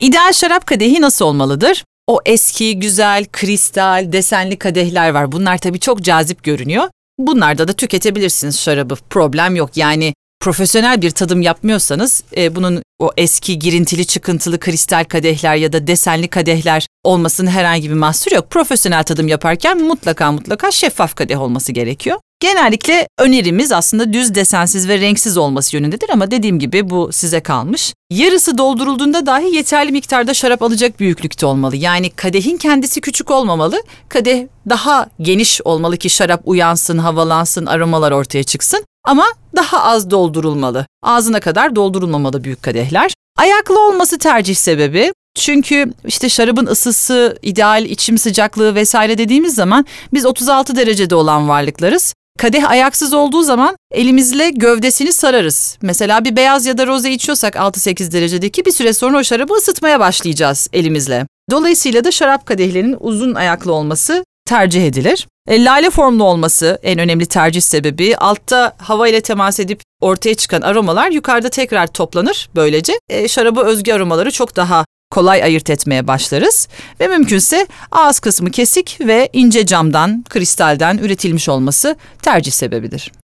İdeal şarap kadehi nasıl olmalıdır? O eski, güzel, kristal, desenli kadehler var. Bunlar tabii çok cazip görünüyor. Bunlarda da tüketebilirsiniz şarabı. Problem yok. Yani profesyonel bir tadım yapmıyorsanız e, bunun o eski girintili çıkıntılı kristal kadehler ya da desenli kadehler olmasının herhangi bir mahsuru yok. Profesyonel tadım yaparken mutlaka mutlaka şeffaf kadeh olması gerekiyor. Genellikle önerimiz aslında düz desensiz ve renksiz olması yönündedir ama dediğim gibi bu size kalmış. Yarısı doldurulduğunda dahi yeterli miktarda şarap alacak büyüklükte olmalı. Yani kadehin kendisi küçük olmamalı. Kadeh daha geniş olmalı ki şarap uyansın, havalansın, aromalar ortaya çıksın. Ama daha az doldurulmalı. Ağzına kadar doldurulmamalı büyük kadehler. Ayaklı olması tercih sebebi. Çünkü işte şarabın ısısı, ideal içim sıcaklığı vesaire dediğimiz zaman biz 36 derecede olan varlıklarız. Kadeh ayaksız olduğu zaman elimizle gövdesini sararız. Mesela bir beyaz ya da roze içiyorsak 6-8 derecedeki bir süre sonra o şarabı ısıtmaya başlayacağız elimizle. Dolayısıyla da şarap kadehlerinin uzun ayaklı olması tercih edilir. E, lale formlu olması en önemli tercih sebebi. Altta hava ile temas edip ortaya çıkan aromalar yukarıda tekrar toplanır. Böylece e, şaraba özgü aromaları çok daha kolay ayırt etmeye başlarız ve mümkünse ağız kısmı kesik ve ince camdan, kristalden üretilmiş olması tercih sebebidir.